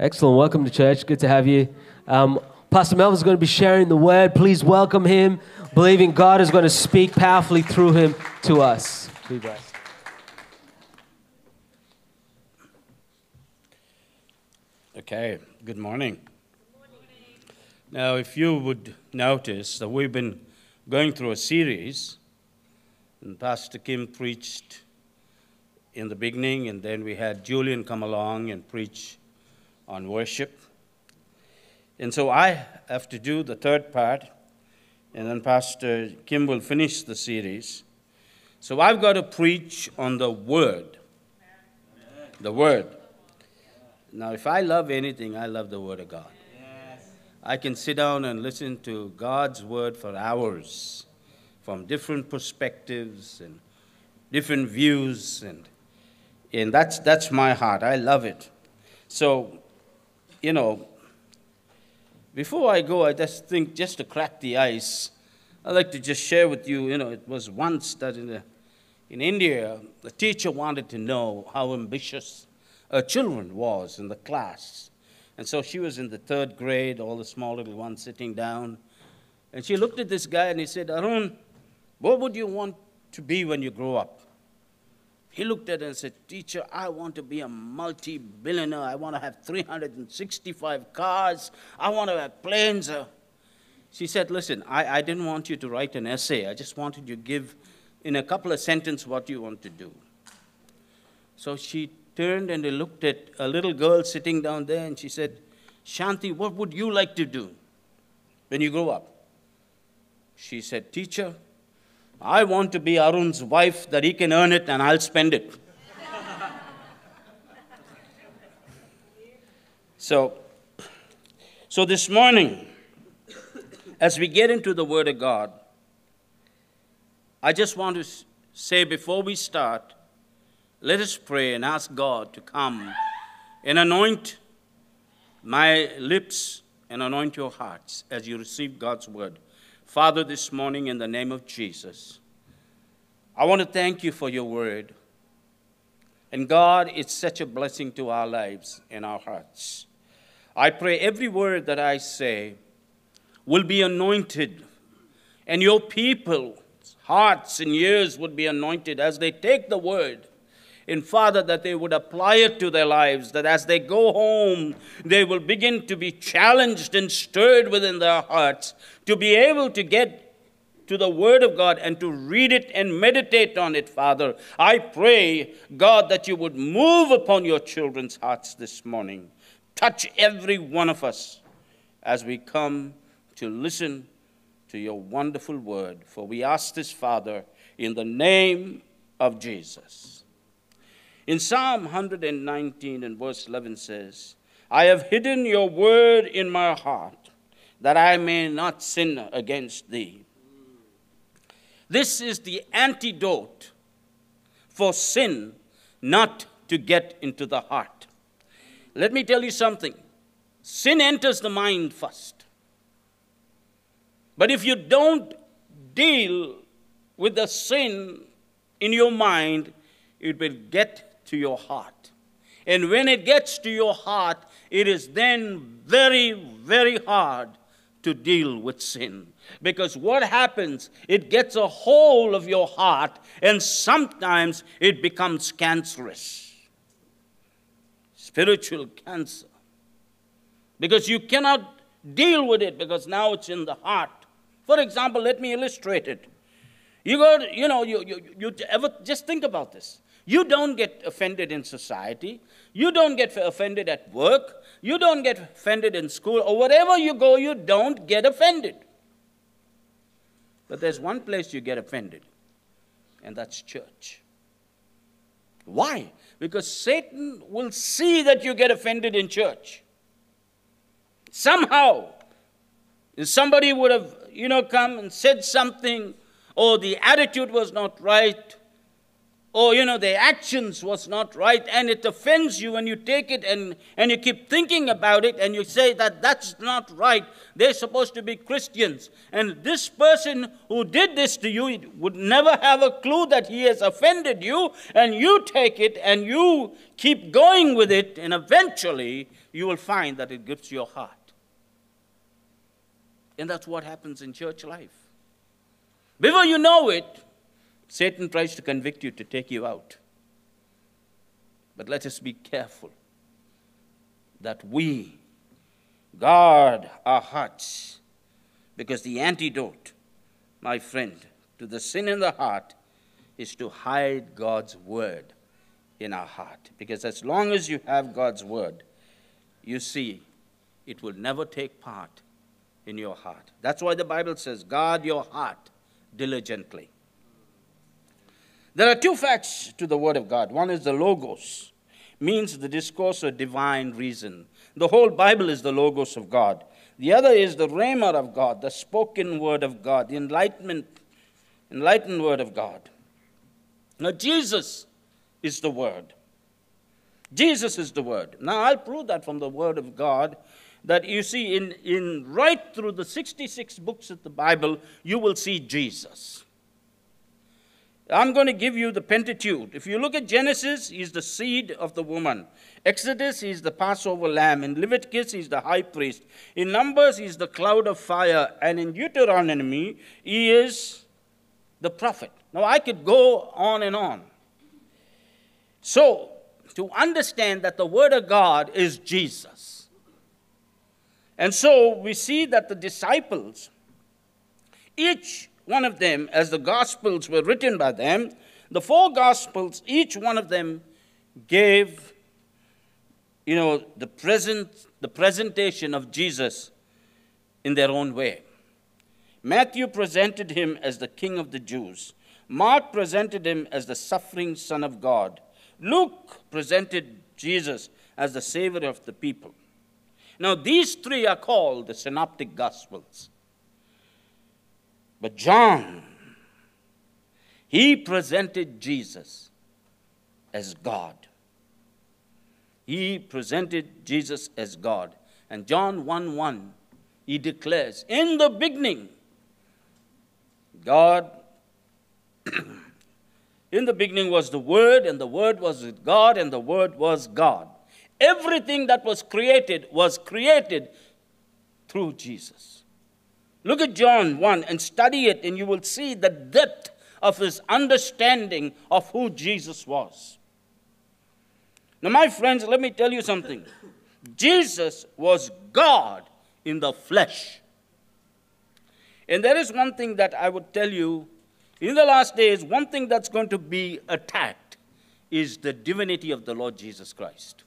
Excellent. Welcome to church. Good to have you. Um, Pastor Melvin's going to be sharing the word. Please welcome him, believing God is going to speak powerfully through him to us. Be blessed. Okay, good morning. Now, if you would notice that we've been going through a series, and Pastor Kim preached in the beginning, and then we had Julian come along and preach on worship. And so I have to do the third part, and then Pastor Kim will finish the series. So I've got to preach on the Word. The Word. Now, if I love anything, I love the Word of God. I can sit down and listen to God's Word for hours from different perspectives and different views, and, and that's, that's my heart. I love it. So you know, before I go, I just think, just to crack the ice, I'd like to just share with you, you know, it was once that in, in India, the teacher wanted to know how ambitious her children was in the class. And so she was in the third grade, all the small little ones sitting down. And she looked at this guy and he said, Arun, what would you want to be when you grow up? He looked at it and said, Teacher, I want to be a multi billionaire. I want to have 365 cars. I want to have planes. Uh, she said, Listen, I, I didn't want you to write an essay. I just wanted you to give in a couple of sentences what you want to do. So she turned and looked at a little girl sitting down there and she said, Shanti, what would you like to do when you grow up? She said, Teacher, I want to be Arun's wife that he can earn it and I'll spend it. so, so this morning, as we get into the Word of God, I just want to say before we start, let us pray and ask God to come and anoint my lips and anoint your hearts as you receive God's Word. Father, this morning, in the name of Jesus, I want to thank you for your word. And God, it's such a blessing to our lives and our hearts. I pray every word that I say will be anointed, and your people's hearts and ears would be anointed as they take the word and Father, that they would apply it to their lives, that as they go home, they will begin to be challenged and stirred within their hearts to be able to get to the Word of God and to read it and meditate on it, Father. I pray, God, that you would move upon your children's hearts this morning. Touch every one of us as we come to listen to your wonderful word. For we ask this, Father, in the name of Jesus. In Psalm 119 and verse 11 says, I have hidden your word in my heart that I may not sin against thee. This is the antidote for sin not to get into the heart. Let me tell you something sin enters the mind first. But if you don't deal with the sin in your mind, it will get to your heart. And when it gets to your heart, it is then very, very hard to deal with sin. Because what happens, it gets a hold of your heart, and sometimes it becomes cancerous. Spiritual cancer. Because you cannot deal with it because now it's in the heart. For example, let me illustrate it. You go, you know, you, you, you ever just think about this. You don't get offended in society. You don't get offended at work. You don't get offended in school. Or wherever you go, you don't get offended. But there's one place you get offended, and that's church. Why? Because Satan will see that you get offended in church. Somehow, somebody would have, you know, come and said something, or the attitude was not right, or you know their actions was not right and it offends you and you take it and, and you keep thinking about it and you say that that's not right. They're supposed to be christians. And this person who did this to you would never have a clue that he has offended you and you take it and you keep going with it and eventually you will find that it grips your heart. And that's what happens in church life. Before you know it Satan tries to convict you to take you out. But let us be careful that we guard our hearts because the antidote, my friend, to the sin in the heart is to hide God's word in our heart. Because as long as you have God's word, you see, it will never take part in your heart. That's why the Bible says, guard your heart diligently. There are two facts to the Word of God. One is the Logos, means the discourse or divine reason. The whole Bible is the Logos of God. The other is the Rhema of God, the spoken Word of God, the enlightenment, enlightened Word of God. Now, Jesus is the Word. Jesus is the Word. Now, I'll prove that from the Word of God that you see in, in right through the 66 books of the Bible, you will see Jesus. I'm going to give you the Pentateuch. If you look at Genesis, he's the seed of the woman. Exodus, he's the Passover lamb. In Leviticus, he's the high priest. In Numbers, he's the cloud of fire. And in Deuteronomy, he is the prophet. Now, I could go on and on. So, to understand that the Word of God is Jesus. And so, we see that the disciples, each one of them, as the Gospels were written by them, the four Gospels, each one of them gave, you know, the present, the presentation of Jesus in their own way. Matthew presented him as the King of the Jews. Mark presented him as the suffering Son of God. Luke presented Jesus as the Savior of the people. Now, these three are called the Synoptic Gospels. But John, he presented Jesus as God. He presented Jesus as God. And John 1 1, he declares, In the beginning, God, in the beginning was the Word, and the Word was with God, and the Word was God. Everything that was created was created through Jesus. Look at John 1 and study it, and you will see the depth of his understanding of who Jesus was. Now, my friends, let me tell you something. Jesus was God in the flesh. And there is one thing that I would tell you in the last days, one thing that's going to be attacked is the divinity of the Lord Jesus Christ.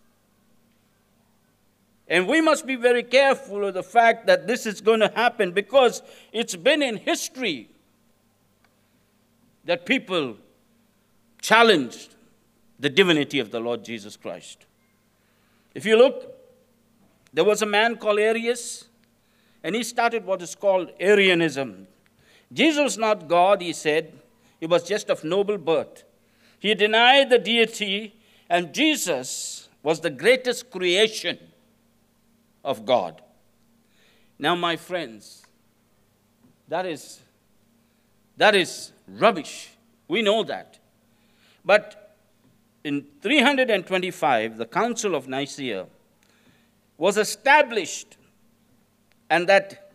And we must be very careful of the fact that this is going to happen because it's been in history that people challenged the divinity of the Lord Jesus Christ. If you look, there was a man called Arius, and he started what is called Arianism. Jesus was not God, he said, he was just of noble birth. He denied the deity, and Jesus was the greatest creation of God. Now, my friends, that is, that is rubbish. We know that. But in 325, the Council of Nicaea was established, and that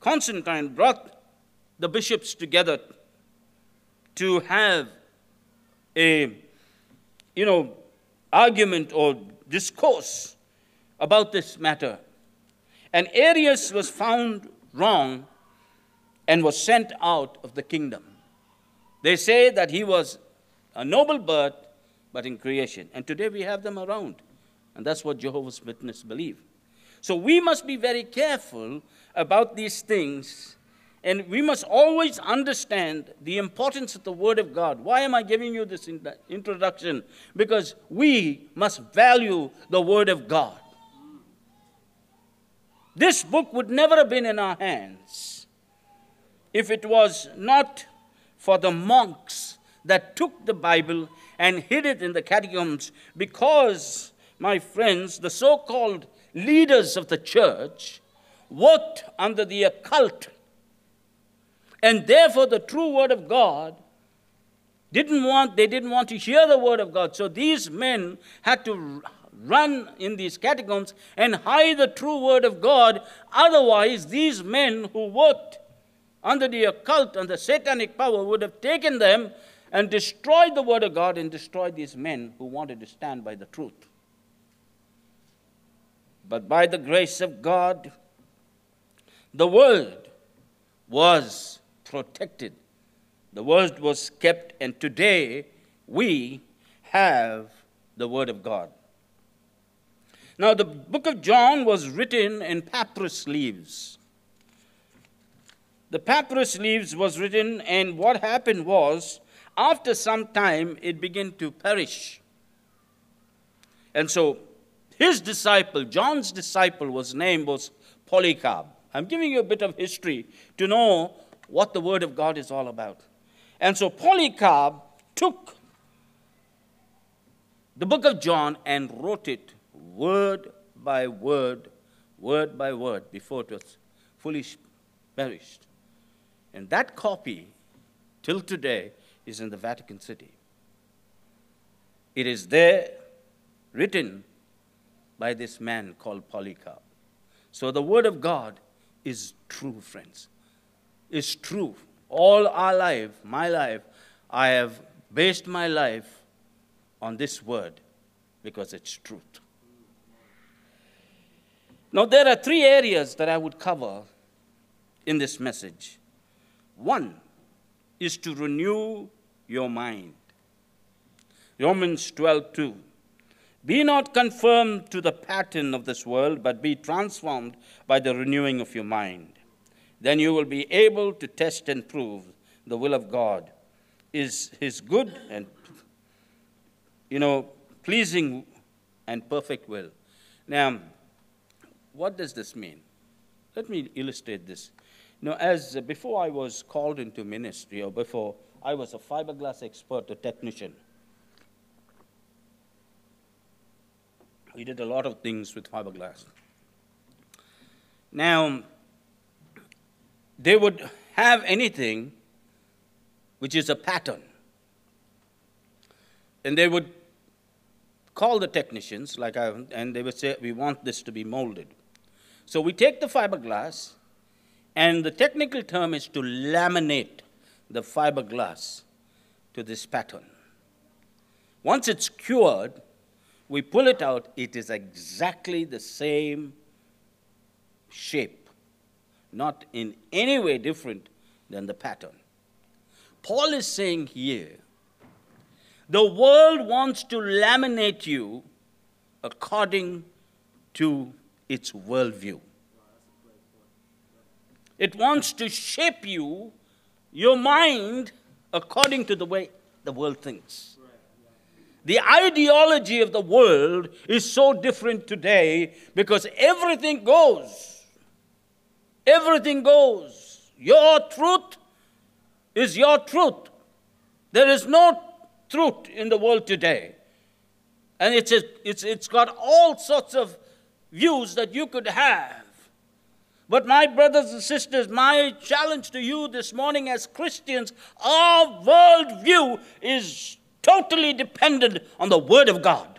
Constantine brought the bishops together to have a, you know, argument or discourse about this matter. And Arius was found wrong and was sent out of the kingdom. They say that he was a noble birth, but in creation. And today we have them around. And that's what Jehovah's Witnesses believe. So we must be very careful about these things. And we must always understand the importance of the Word of God. Why am I giving you this introduction? Because we must value the Word of God. This book would never have been in our hands if it was not for the monks that took the Bible and hid it in the catacombs because, my friends, the so called leaders of the church worked under the occult. And therefore, the true word of God didn't want, they didn't want to hear the word of God. So these men had to run in these catacombs and hide the true word of God. Otherwise, these men who worked under the occult and the satanic power would have taken them and destroyed the word of God and destroyed these men who wanted to stand by the truth. But by the grace of God, the word was protected. The word was kept, and today we have the word of God. Now, the book of John was written in papyrus leaves. The papyrus leaves was written, and what happened was, after some time, it began to perish. And so, his disciple, John's disciple, was name was Polycarp. I'm giving you a bit of history to know what the Word of God is all about. And so, Polycarp took the book of John and wrote it word by word, word by word, before it was fully perished. And that copy, till today, is in the Vatican City. It is there written by this man called Polycarp. So the Word of God is true, friends. Is true. All our life, my life, I have based my life on this Word because it's truth. Now, there are three areas that I would cover in this message. One is to renew your mind. Romans 12 2. Be not conformed to the pattern of this world, but be transformed by the renewing of your mind. Then you will be able to test and prove the will of God is his good and, you know, pleasing and perfect will. Now, what does this mean? Let me illustrate this. You know, as uh, before I was called into ministry, or before I was a fiberglass expert, a technician. We did a lot of things with fiberglass. Now, they would have anything which is a pattern. And they would call the technicians, like I, and they would say, We want this to be molded. So we take the fiberglass, and the technical term is to laminate the fiberglass to this pattern. Once it's cured, we pull it out, it is exactly the same shape, not in any way different than the pattern. Paul is saying here the world wants to laminate you according to its worldview. It wants to shape you, your mind, according to the way the world thinks. The ideology of the world is so different today because everything goes. Everything goes. Your truth is your truth. There is no truth in the world today. And it's, a, it's, it's got all sorts of views that you could have. But, my brothers and sisters, my challenge to you this morning as Christians, our worldview is totally dependent on the Word of God.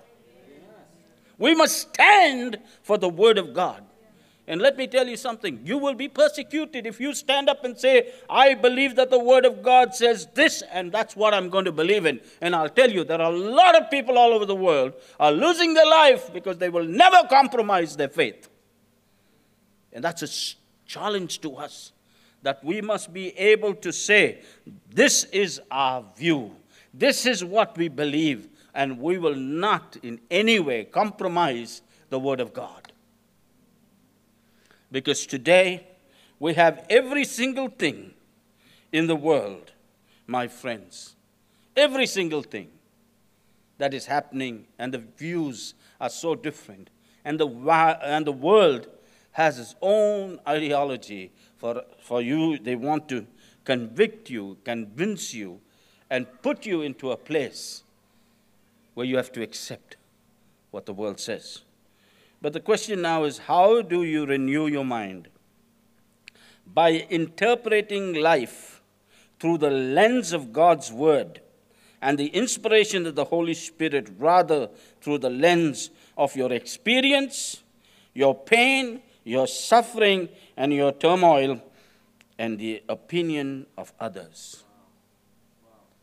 We must stand for the Word of God. And let me tell you something you will be persecuted if you stand up and say, I believe that the Word of God says this, and that's what I'm going to believe in. And I'll tell you, there are a lot of people all over the world are losing their life because they will never compromise their faith. And that's a challenge to us that we must be able to say, This is our view, this is what we believe, and we will not in any way compromise the Word of God. Because today we have every single thing in the world, my friends. Every single thing that is happening, and the views are so different. And the, and the world has its own ideology for, for you. They want to convict you, convince you, and put you into a place where you have to accept what the world says. But the question now is how do you renew your mind? By interpreting life through the lens of God's Word and the inspiration of the Holy Spirit, rather through the lens of your experience, your pain, your suffering, and your turmoil, and the opinion of others.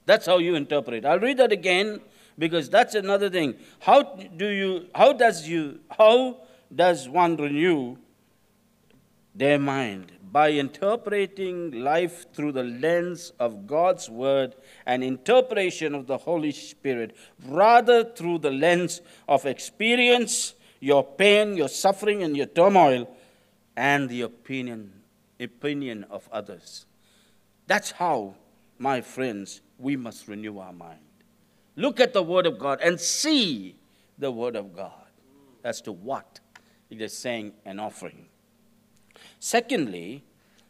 That's how you interpret. I'll read that again because that's another thing. How do you how does you how does one renew their mind? By interpreting life through the lens of God's word and interpretation of the Holy Spirit, rather through the lens of experience, your pain, your suffering, and your turmoil, and the opinion, opinion of others. That's how, my friends, we must renew our mind. Look at the Word of God and see the Word of God as to what it is saying and offering. Secondly,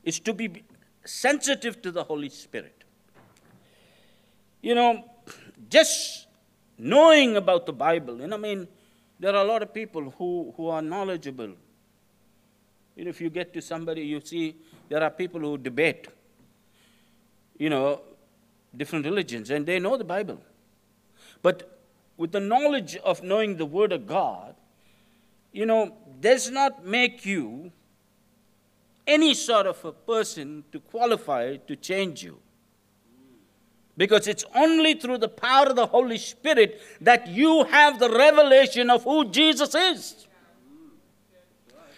is to be sensitive to the Holy Spirit. You know, just knowing about the Bible, and I mean, there are a lot of people who, who are knowledgeable. You know, if you get to somebody, you see there are people who debate, you know, different religions, and they know the Bible. But with the knowledge of knowing the Word of God, you know, does not make you any sort of a person to qualify to change you. Because it's only through the power of the Holy Spirit that you have the revelation of who Jesus is.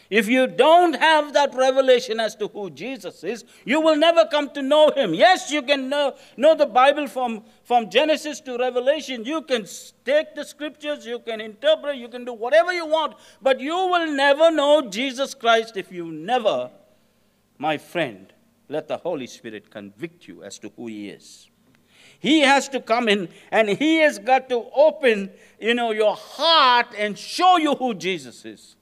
If you don't have that revelation as to who Jesus is, you will never come to know him. Yes, you can know, know the Bible from, from Genesis to Revelation. You can take the scriptures, you can interpret, you can do whatever you want, but you will never know Jesus Christ if you never, my friend, let the Holy Spirit convict you as to who he is. He has to come in and he has got to open, you know, your heart and show you who Jesus is.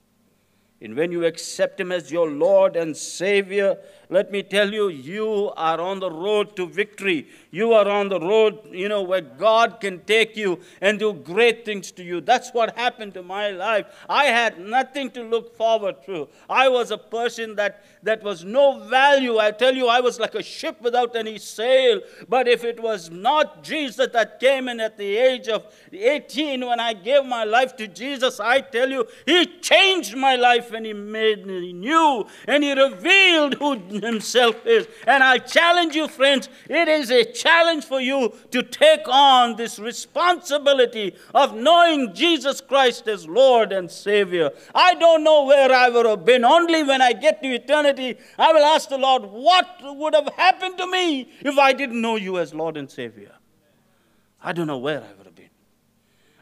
And when you accept Him as your Lord and Savior, let me tell you, you are on the road to victory. You are on the road, you know, where God can take you and do great things to you. That's what happened to my life. I had nothing to look forward to. I was a person that, that was no value. I tell you, I was like a ship without any sail. But if it was not Jesus that came in at the age of 18 when I gave my life to Jesus, I tell you, He changed my life and He made me new and He revealed who himself is. And I challenge you, friends, it is a challenge for you to take on this responsibility of knowing Jesus Christ as Lord and Savior. I don't know where I would have been. Only when I get to eternity, I will ask the Lord, what would have happened to me if I didn't know you as Lord and Savior? I don't know where I would have been.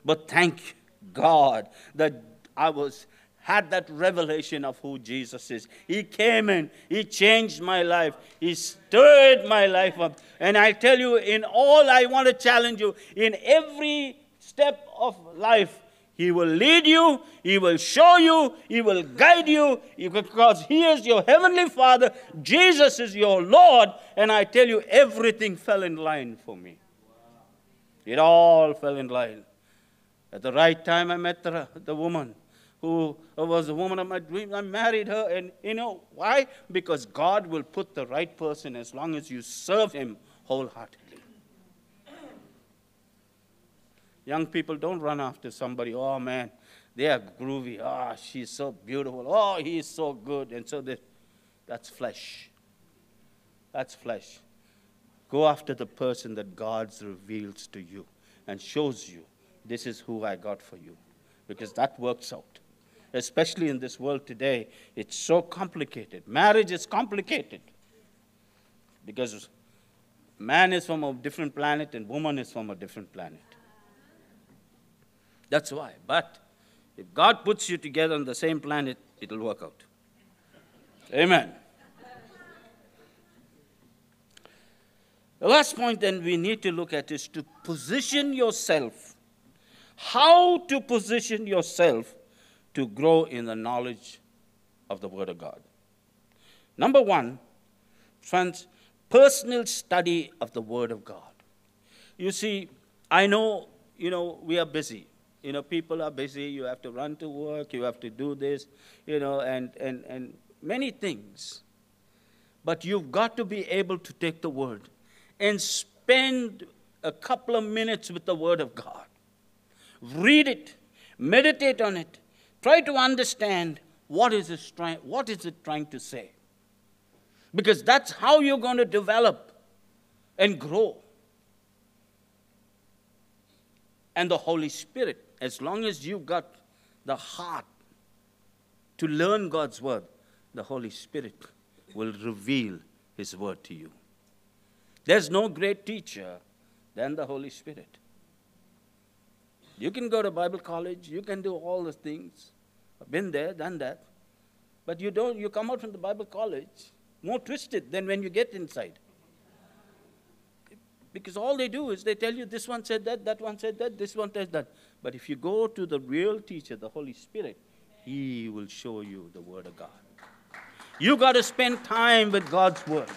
But thank God that I was had that revelation of who Jesus is. He came in, He changed my life, He stirred my life up. And I tell you, in all, I want to challenge you, in every step of life, He will lead you, He will show you, He will guide you, because He is your Heavenly Father, Jesus is your Lord, and I tell you, everything fell in line for me. It all fell in line. At the right time, I met the, the woman who was the woman of my dreams. I married her, and you know why? Because God will put the right person as long as you serve Him wholeheartedly. Young people don't run after somebody, oh man, they are groovy. Oh, she's so beautiful. Oh, he's so good. And so they, that's flesh. That's flesh. Go after the person that God reveals to you and shows you this is who I got for you. Because that works out especially in this world today, it's so complicated. Marriage is complicated because man is from a different planet and woman is from a different planet. That's why. But if God puts you together on the same planet, it'll work out. Amen. The last point then we need to look at is to position yourself. How to position yourself to grow in the knowledge of the Word of God. Number one, friends, personal study of the Word of God. you see, I know, you know, we are busy. You know, people are busy. You have to run to work. You have to do this, you know, and, and, and many things. But you've got to be able to take the word and spend a couple of minutes with the word of God. Read it, meditate on it, try to understand what is it trying, what is it trying to say. Because that's how you're going to develop and grow. And the Holy Spirit, as long as you've got the heart to learn God's word, the Holy Spirit will reveal His word to you. There's no great teacher than the Holy Spirit. You can go to Bible college, you can do all the things. I've been there, done that. But you don't, you come out from the Bible college more twisted than when you get inside. Because all they do is they tell you this one said that, that one said that, this one said that. But if you go to the real teacher, the Holy Spirit, He will show you the Word of God. You got to spend time with God's Word.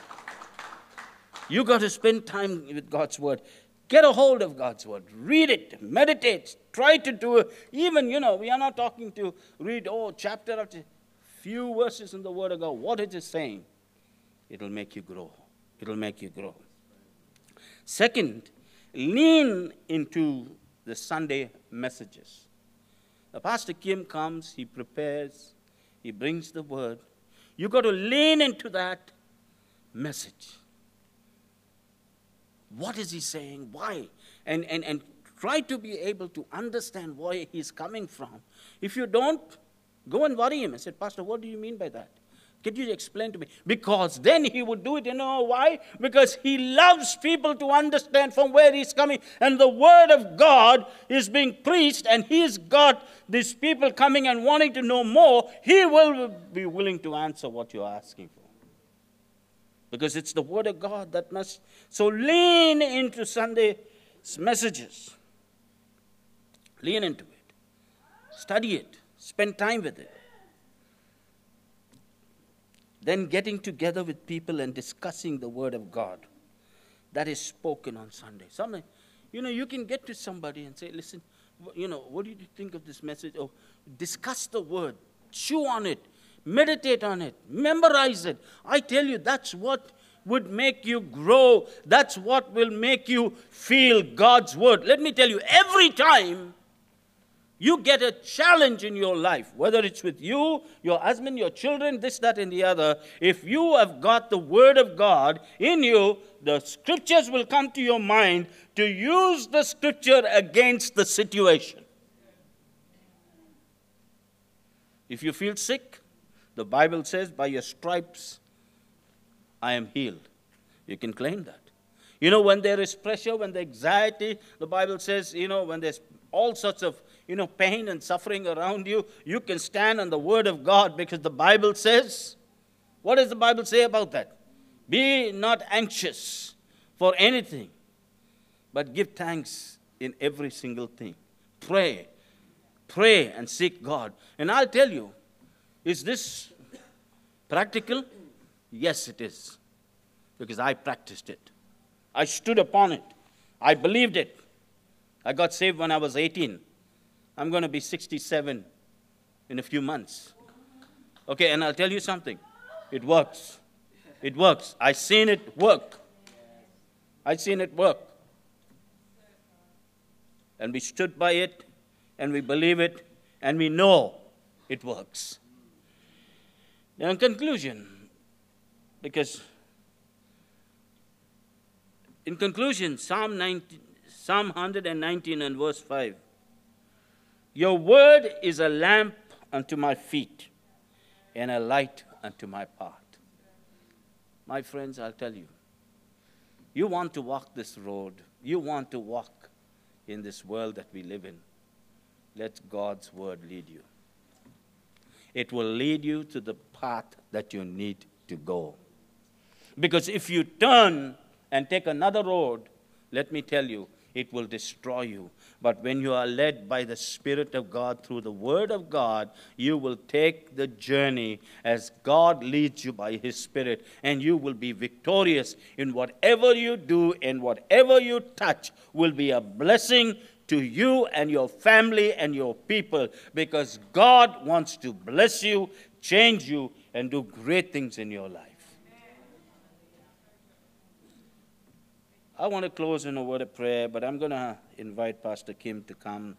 You got to spend time with God's Word. Get a hold of God's Word. Read it. Meditate. Try to do it. Even, you know, we are not talking to read, oh, chapter after few verses in the Word of God. What it is saying, it'll make you grow. It'll make you grow. Second, lean into the Sunday messages. The Pastor Kim comes, he prepares, he brings the Word. You've got to lean into that message. What is he saying? Why? And, and, and try to be able to understand where he's coming from. If you don't, go and worry him I said, Pastor, what do you mean by that? Can you explain to me? Because then he would do it. You know why? Because he loves people to understand from where he's coming. And the word of God is being preached, and he's got these people coming and wanting to know more. He will be willing to answer what you're asking for. Because it's the word of God that must. So lean into Sunday's messages. Lean into it. Study it. Spend time with it then getting together with people and discussing the Word of God that is spoken on Sunday. Something, you know, you can get to somebody and say, listen, you know, what do you think of this message? Oh, discuss the Word, chew on it, meditate on it, memorize it. I tell you, that's what would make you grow. That's what will make you feel God's Word. Let me tell you, every time you get a challenge in your life, whether it's with you, your husband, your children, this, that, and the other. If you have got the Word of God in you, the scriptures will come to your mind to use the scripture against the situation. If you feel sick, the Bible says, by your stripes I am healed. You can claim that. You know, when there is pressure, when the anxiety, the Bible says, you know, when there's all sorts of you know, pain and suffering around you, you can stand on the Word of God because the Bible says, what does the Bible say about that? Be not anxious for anything, but give thanks in every single thing. Pray. Pray and seek God. And I'll tell you, is this practical? Yes, it is. Because I practiced it. I stood upon it. I believed it. I got saved when I was 18. I'm going to be 67 in a few months. Okay, and I'll tell you something. It works. It works. I've seen it work. I've seen it work. And we stood by it, and we believe it, and we know it works. Now, in conclusion, because in conclusion, Psalm, 19, Psalm 119 and verse 5 your word is a lamp unto my feet and a light unto my path. My friends, I'll tell you, you want to walk this road, you want to walk in this world that we live in, let God's word lead you. It will lead you to the path that you need to go. Because if you turn and take another road, let me tell you, it will destroy you. But when you are led by the Spirit of God through the Word of God, you will take the journey as God leads you by His Spirit, and you will be victorious in whatever you do and whatever you touch will be a blessing to you and your family and your people because God wants to bless you, change you, and do great things in your life. I want to close in a word of prayer, but I'm going to invite Pastor Kim to come.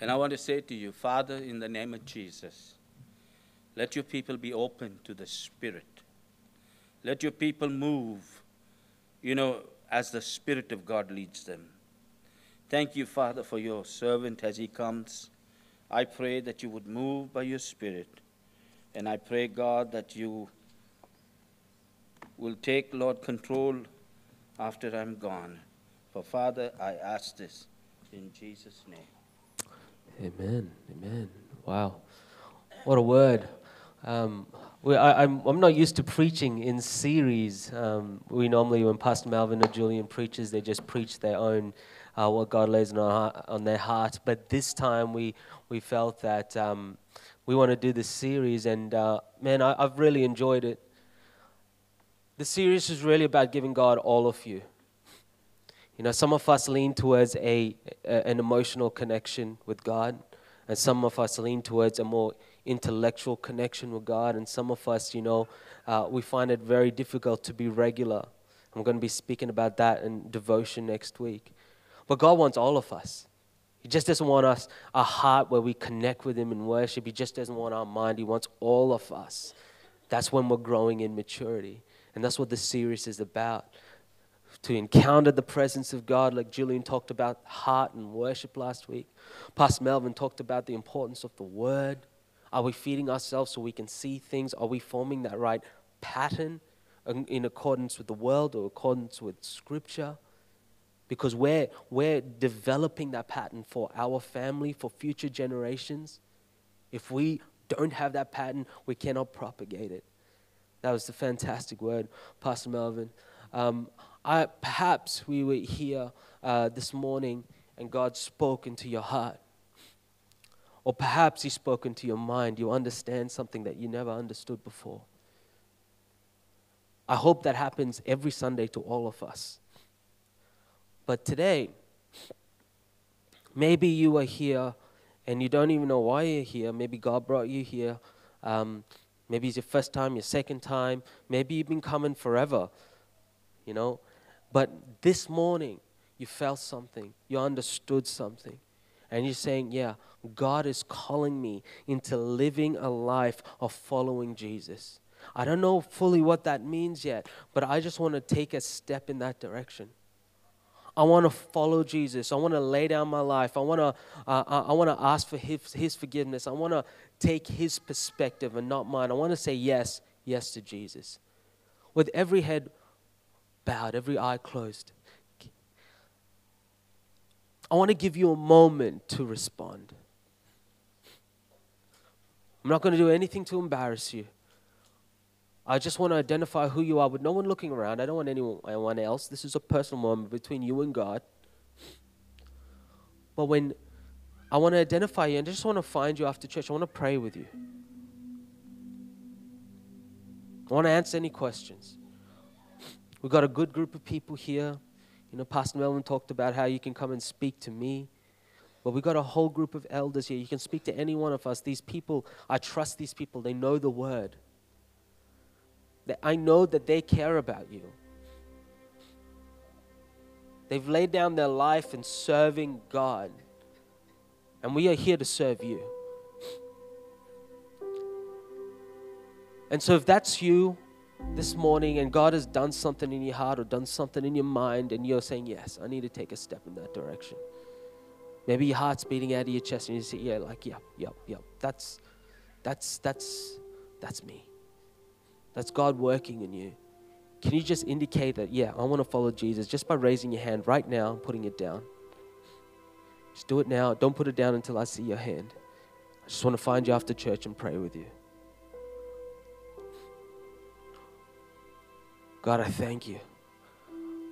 And I want to say to you, Father, in the name of Jesus, let your people be open to the Spirit. Let your people move, you know, as the Spirit of God leads them. Thank you, Father, for your servant as he comes. I pray that you would move by your Spirit. And I pray, God, that you will take, Lord, control after I'm gone. For Father, I ask this in Jesus' name. Amen. Amen. Wow. What a word. Um, we, I, am I'm, I'm not used to preaching in series. Um, we normally, when Pastor Melvin or Julian preaches, they just preach their own, uh, what God lays on, our, on their heart. But this time we, we felt that um, we want to do this series, and uh, man, I, I've really enjoyed it. The series is really about giving God all of you. You know, some of us lean towards a, a, an emotional connection with God, and some of us lean towards a more intellectual connection with God, and some of us, you know, uh, we find it very difficult to be regular. I'm going to be speaking about that in devotion next week. But God wants all of us. He just doesn't want us a heart where we connect with Him in worship. He just doesn't want our mind. He wants all of us. That's when we're growing in maturity. And that's what this series is about. To encounter the presence of God, like Julian talked about heart and worship last week. Pastor Melvin talked about the importance of the Word. Are we feeding ourselves so we can see things? Are we forming that right pattern in accordance with the world or accordance with Scripture? Because we're, we're developing that pattern for our family, for future generations. If we don't have that pattern, we cannot propagate it. That was a fantastic word, Pastor Melvin. Um, I, perhaps we were here uh, this morning and God spoke into your heart. Or perhaps He spoke into your mind. You understand something that you never understood before. I hope that happens every Sunday to all of us. But today, maybe you are here and you don't even know why you're here. Maybe God brought you here. Um, Maybe it's your first time, your second time. Maybe you've been coming forever, you know. But this morning, you felt something, you understood something. And you're saying, Yeah, God is calling me into living a life of following Jesus. I don't know fully what that means yet, but I just want to take a step in that direction. I want to follow Jesus. I want to lay down my life. I want to, uh, uh I want to ask for his, his forgiveness. I want to take his perspective and not mine. I want to say yes, yes to Jesus. With every head bowed, every eye closed. I want to give you a moment to respond. I'm not going to do anything to embarrass you. I just want to identify who you are with no one looking around. I don't want anyone else. This is a personal moment between you and God. But when I want to identify you and I just want to find you after church, I want to pray with you. I want to answer any questions. We've got a good group of people here. You know, Pastor Melvin talked about how you can come and speak to me. But we've got a whole group of elders here. You can speak to any one of us. These people, I trust these people. They know the word that I know that they care about you. They've laid down their life in serving God. And we are here to serve you. And so, if that's you this morning and God has done something in your heart or done something in your mind, and you're saying, Yes, I need to take a step in that direction. Maybe your heart's beating out of your chest and you say, Yeah, like, yep, yep, yep. That's, that's, that's, that's me. That's God working in you. Can you just indicate that, yeah, I want to follow Jesus just by raising your hand right now and putting it down? Just do it now. Don't put it down until I see your hand. I just want to find you after church and pray with you. God, I thank you.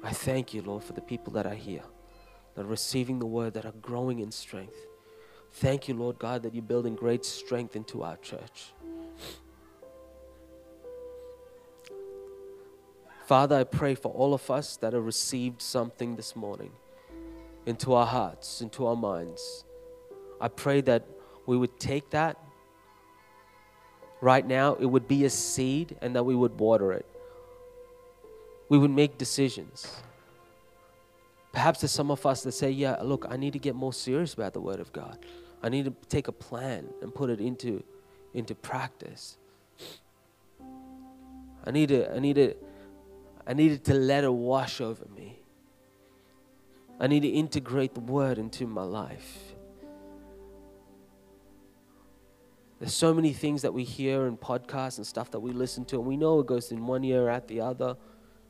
I thank you, Lord, for the people that are here, that are receiving the word, that are growing in strength. Thank you, Lord God, that you're building great strength into our church. Father, I pray for all of us that have received something this morning into our hearts, into our minds. I pray that we would take that right now, it would be a seed, and that we would water it. We would make decisions. Perhaps there's some of us that say, Yeah, look, I need to get more serious about the Word of God. I need to take a plan and put it into, into practice. I need to, I need to I needed to let it wash over me. I need to integrate the word into my life. There's so many things that we hear in podcasts and stuff that we listen to, and we know it goes in one ear out the other.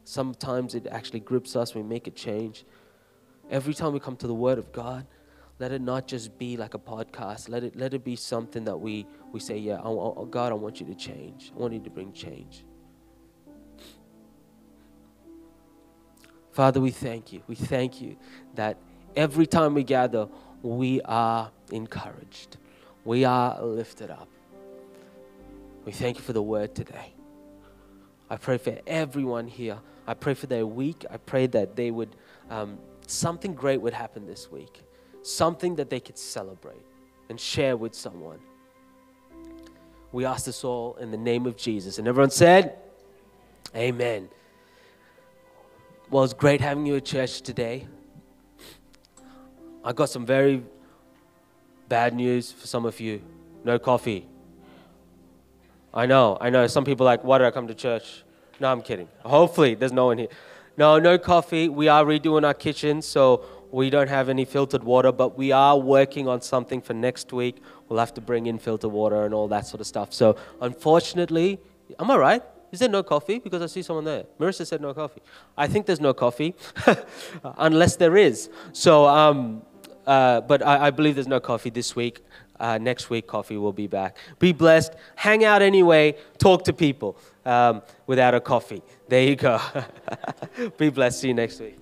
Sometimes it actually grips us, we make a change. Every time we come to the Word of God, let it not just be like a podcast. Let it, let it be something that we, we say, Yeah, I, I, God, I want you to change. I want you to bring change. Father, we thank you. We thank you that every time we gather, we are encouraged. We are lifted up. We thank you for the word today. I pray for everyone here. I pray for their week. I pray that they would, um, something great would happen this week, something that they could celebrate and share with someone. We ask this all in the name of Jesus. And everyone said, Amen. Well, it's great having you at church today. I got some very bad news for some of you. No coffee. I know, I know. Some people are like, why did I come to church? No, I'm kidding. Hopefully, there's no one here. No, no coffee. We are redoing our kitchen, so we don't have any filtered water, but we are working on something for next week. We'll have to bring in filtered water and all that sort of stuff. So, unfortunately, am I right? Is there no coffee? Because I see someone there. Marissa said no coffee. I think there's no coffee, unless there is. So, um, uh, but I, I, believe there's no coffee this week. Uh, next week, coffee will be back. Be blessed. Hang out anyway. Talk to people um, without a coffee. There you go. be blessed. See you next week.